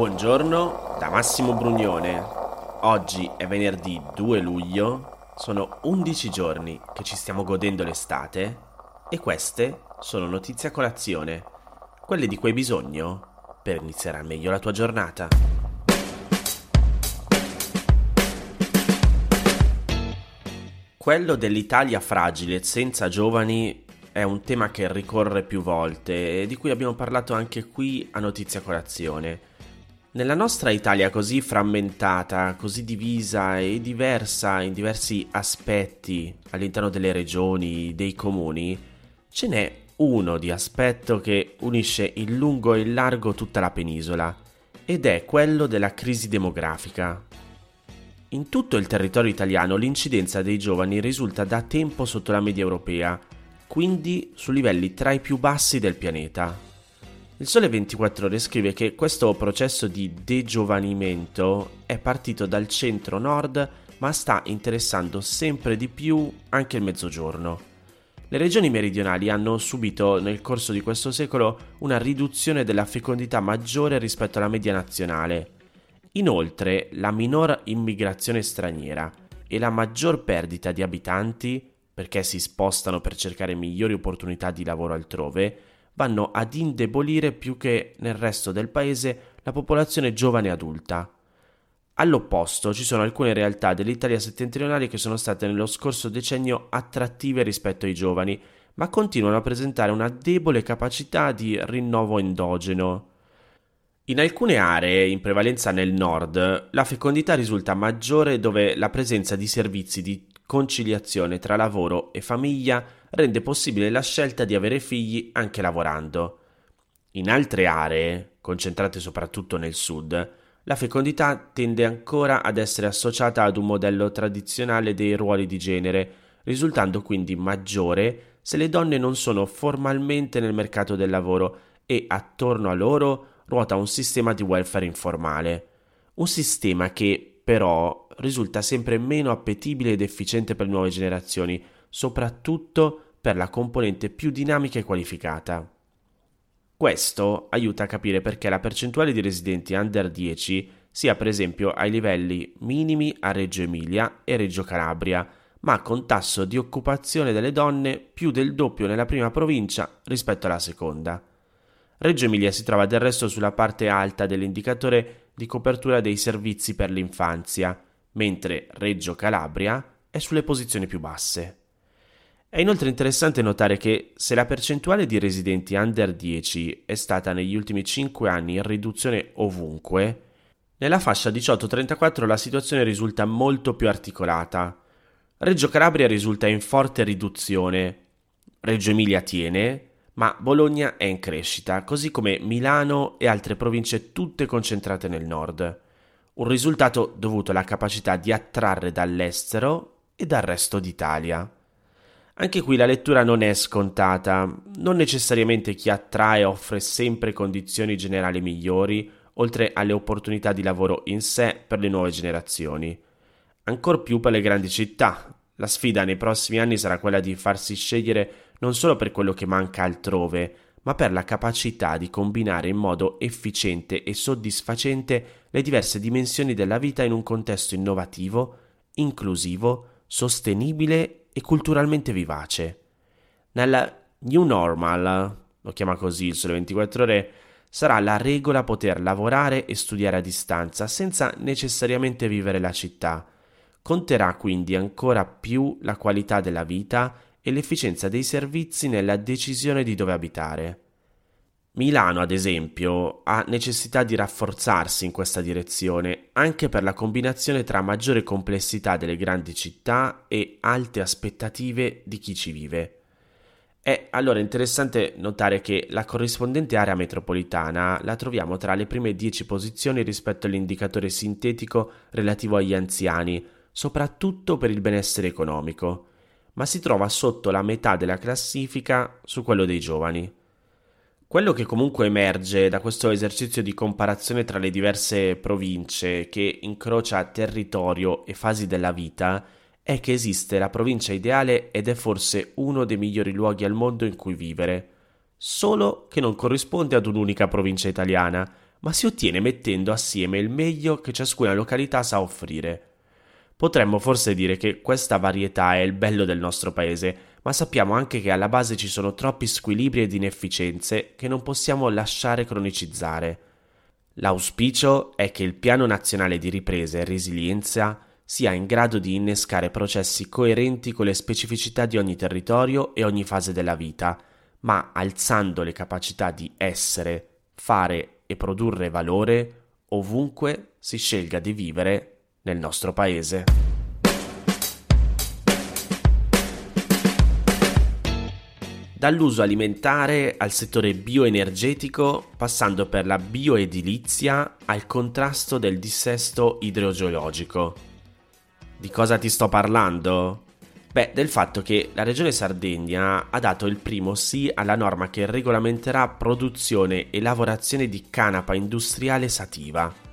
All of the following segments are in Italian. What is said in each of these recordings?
Buongiorno da Massimo Brugnone. Oggi è venerdì 2 luglio, sono 11 giorni che ci stiamo godendo l'estate e queste sono notizie a colazione, quelle di cui hai bisogno per iniziare al meglio la tua giornata. Quello dell'Italia fragile senza giovani è un tema che ricorre più volte e di cui abbiamo parlato anche qui a Notizia Colazione. Nella nostra Italia così frammentata, così divisa e diversa in diversi aspetti all'interno delle regioni, dei comuni, ce n'è uno di aspetto che unisce in lungo e in largo tutta la penisola ed è quello della crisi demografica. In tutto il territorio italiano l'incidenza dei giovani risulta da tempo sotto la media europea, quindi su livelli tra i più bassi del pianeta. Il Sole 24 Ore scrive che questo processo di degiovanimento è partito dal centro-nord ma sta interessando sempre di più anche il mezzogiorno. Le regioni meridionali hanno subito nel corso di questo secolo una riduzione della fecondità maggiore rispetto alla media nazionale. Inoltre, la minor immigrazione straniera e la maggior perdita di abitanti, perché si spostano per cercare migliori opportunità di lavoro altrove, vanno ad indebolire più che nel resto del paese la popolazione giovane e adulta. All'opposto ci sono alcune realtà dell'Italia settentrionale che sono state nello scorso decennio attrattive rispetto ai giovani, ma continuano a presentare una debole capacità di rinnovo endogeno. In alcune aree, in prevalenza nel nord, la fecondità risulta maggiore dove la presenza di servizi di conciliazione tra lavoro e famiglia rende possibile la scelta di avere figli anche lavorando. In altre aree, concentrate soprattutto nel sud, la fecondità tende ancora ad essere associata ad un modello tradizionale dei ruoli di genere, risultando quindi maggiore se le donne non sono formalmente nel mercato del lavoro e attorno a loro ruota un sistema di welfare informale. Un sistema che, però, risulta sempre meno appetibile ed efficiente per le nuove generazioni, soprattutto per la componente più dinamica e qualificata. Questo aiuta a capire perché la percentuale di residenti under 10 sia per esempio ai livelli minimi a Reggio Emilia e Reggio Calabria, ma con tasso di occupazione delle donne più del doppio nella prima provincia rispetto alla seconda. Reggio Emilia si trova del resto sulla parte alta dell'indicatore di copertura dei servizi per l'infanzia, mentre Reggio Calabria è sulle posizioni più basse. È inoltre interessante notare che se la percentuale di residenti under 10 è stata negli ultimi 5 anni in riduzione ovunque, nella fascia 18-34 la situazione risulta molto più articolata. Reggio Calabria risulta in forte riduzione, Reggio Emilia tiene, ma Bologna è in crescita, così come Milano e altre province tutte concentrate nel nord un risultato dovuto alla capacità di attrarre dall'estero e dal resto d'Italia. Anche qui la lettura non è scontata, non necessariamente chi attrae offre sempre condizioni generali migliori, oltre alle opportunità di lavoro in sé per le nuove generazioni. Ancor più per le grandi città. La sfida nei prossimi anni sarà quella di farsi scegliere non solo per quello che manca altrove, ma per la capacità di combinare in modo efficiente e soddisfacente le diverse dimensioni della vita in un contesto innovativo, inclusivo, sostenibile e culturalmente vivace. Nella New Normal, lo chiama così il Sole 24 ore, sarà la regola poter lavorare e studiare a distanza senza necessariamente vivere la città. Conterà quindi ancora più la qualità della vita e l'efficienza dei servizi nella decisione di dove abitare. Milano, ad esempio, ha necessità di rafforzarsi in questa direzione anche per la combinazione tra maggiore complessità delle grandi città e alte aspettative di chi ci vive. È allora interessante notare che la corrispondente area metropolitana la troviamo tra le prime 10 posizioni rispetto all'indicatore sintetico relativo agli anziani, soprattutto per il benessere economico ma si trova sotto la metà della classifica su quello dei giovani. Quello che comunque emerge da questo esercizio di comparazione tra le diverse province che incrocia territorio e fasi della vita è che esiste la provincia ideale ed è forse uno dei migliori luoghi al mondo in cui vivere, solo che non corrisponde ad un'unica provincia italiana, ma si ottiene mettendo assieme il meglio che ciascuna località sa offrire. Potremmo forse dire che questa varietà è il bello del nostro paese, ma sappiamo anche che alla base ci sono troppi squilibri ed inefficienze che non possiamo lasciare cronicizzare. L'auspicio è che il Piano Nazionale di Ripresa e Resilienza sia in grado di innescare processi coerenti con le specificità di ogni territorio e ogni fase della vita, ma alzando le capacità di essere, fare e produrre valore ovunque si scelga di vivere nel nostro paese. dall'uso alimentare al settore bioenergetico, passando per la bioedilizia al contrasto del dissesto idrogeologico. Di cosa ti sto parlando? Beh, del fatto che la Regione Sardegna ha dato il primo sì alla norma che regolamenterà produzione e lavorazione di canapa industriale sativa.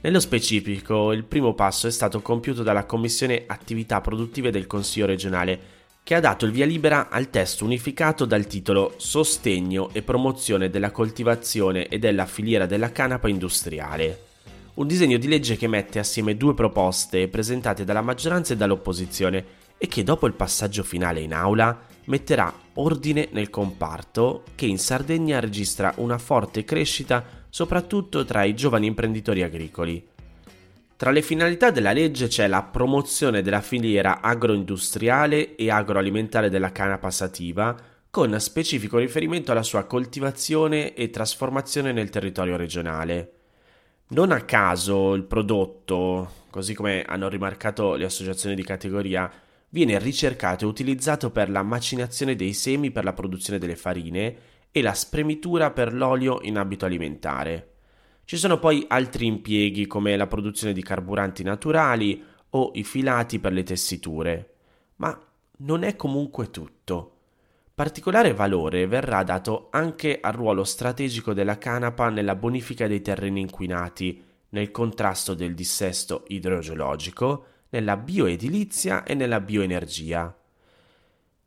Nello specifico, il primo passo è stato compiuto dalla Commissione Attività Produttive del Consiglio regionale che ha dato il via libera al testo unificato dal titolo Sostegno e promozione della coltivazione e della filiera della canapa industriale. Un disegno di legge che mette assieme due proposte presentate dalla maggioranza e dall'opposizione e che dopo il passaggio finale in aula metterà ordine nel comparto che in Sardegna registra una forte crescita soprattutto tra i giovani imprenditori agricoli. Tra le finalità della legge c'è la promozione della filiera agroindustriale e agroalimentare della canapa sativa, con specifico riferimento alla sua coltivazione e trasformazione nel territorio regionale. Non a caso il prodotto, così come hanno rimarcato le associazioni di categoria, viene ricercato e utilizzato per la macinazione dei semi per la produzione delle farine e la spremitura per l'olio in abito alimentare. Ci sono poi altri impieghi come la produzione di carburanti naturali o i filati per le tessiture. Ma non è comunque tutto. Particolare valore verrà dato anche al ruolo strategico della canapa nella bonifica dei terreni inquinati, nel contrasto del dissesto idrogeologico, nella bioedilizia e nella bioenergia.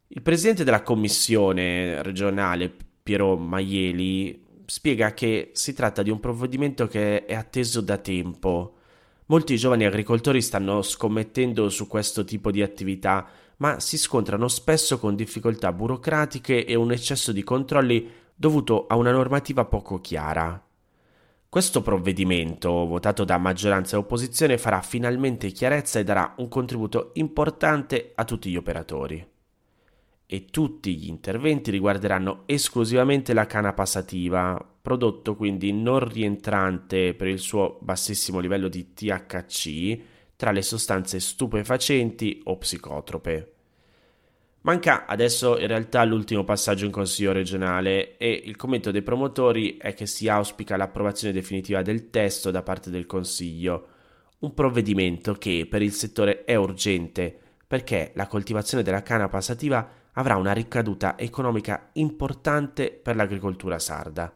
Il presidente della commissione regionale, Piero Maieli, spiega che si tratta di un provvedimento che è atteso da tempo. Molti giovani agricoltori stanno scommettendo su questo tipo di attività, ma si scontrano spesso con difficoltà burocratiche e un eccesso di controlli dovuto a una normativa poco chiara. Questo provvedimento, votato da maggioranza e opposizione, farà finalmente chiarezza e darà un contributo importante a tutti gli operatori e tutti gli interventi riguarderanno esclusivamente la canna passativa, prodotto quindi non rientrante per il suo bassissimo livello di THC tra le sostanze stupefacenti o psicotrope. Manca adesso in realtà l'ultimo passaggio in Consiglio regionale e il commento dei promotori è che si auspica l'approvazione definitiva del testo da parte del Consiglio, un provvedimento che per il settore è urgente perché la coltivazione della canna passativa avrà una ricaduta economica importante per l'agricoltura sarda.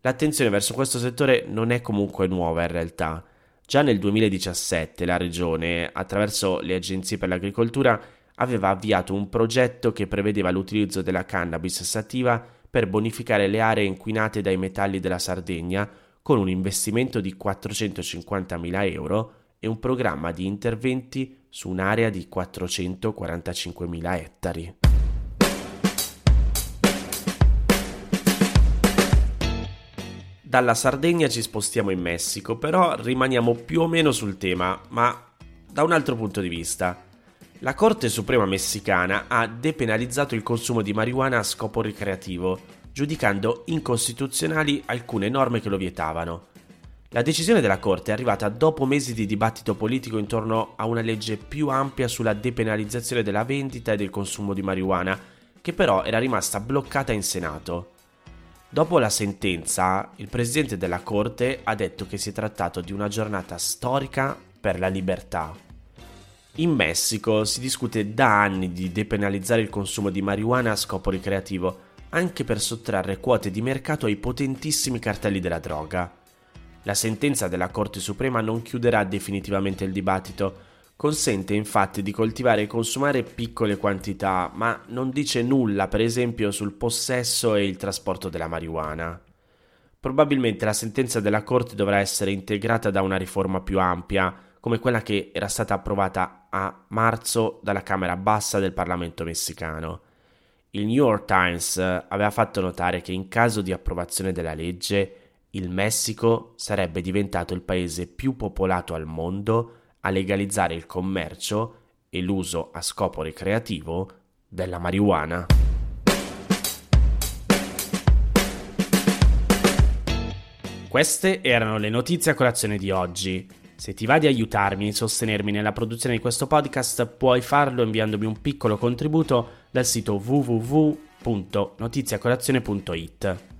L'attenzione verso questo settore non è comunque nuova in realtà. Già nel 2017 la Regione, attraverso le agenzie per l'agricoltura, aveva avviato un progetto che prevedeva l'utilizzo della cannabis sativa per bonificare le aree inquinate dai metalli della Sardegna con un investimento di 450.000 euro e un programma di interventi su un'area di 445.000 ettari. Dalla Sardegna ci spostiamo in Messico, però rimaniamo più o meno sul tema, ma da un altro punto di vista. La Corte Suprema messicana ha depenalizzato il consumo di marijuana a scopo ricreativo, giudicando incostituzionali alcune norme che lo vietavano. La decisione della Corte è arrivata dopo mesi di dibattito politico intorno a una legge più ampia sulla depenalizzazione della vendita e del consumo di marijuana, che però era rimasta bloccata in Senato. Dopo la sentenza, il presidente della Corte ha detto che si è trattato di una giornata storica per la libertà. In Messico si discute da anni di depenalizzare il consumo di marijuana a scopo ricreativo, anche per sottrarre quote di mercato ai potentissimi cartelli della droga. La sentenza della Corte Suprema non chiuderà definitivamente il dibattito, consente infatti di coltivare e consumare piccole quantità, ma non dice nulla per esempio sul possesso e il trasporto della marijuana. Probabilmente la sentenza della Corte dovrà essere integrata da una riforma più ampia, come quella che era stata approvata a marzo dalla Camera Bassa del Parlamento messicano. Il New York Times aveva fatto notare che in caso di approvazione della legge, il Messico sarebbe diventato il paese più popolato al mondo a legalizzare il commercio e l'uso a scopo ricreativo della marijuana. Queste erano le notizie a colazione di oggi. Se ti va di aiutarmi e sostenermi nella produzione di questo podcast, puoi farlo inviandomi un piccolo contributo dal sito www.notiziacolazione.it.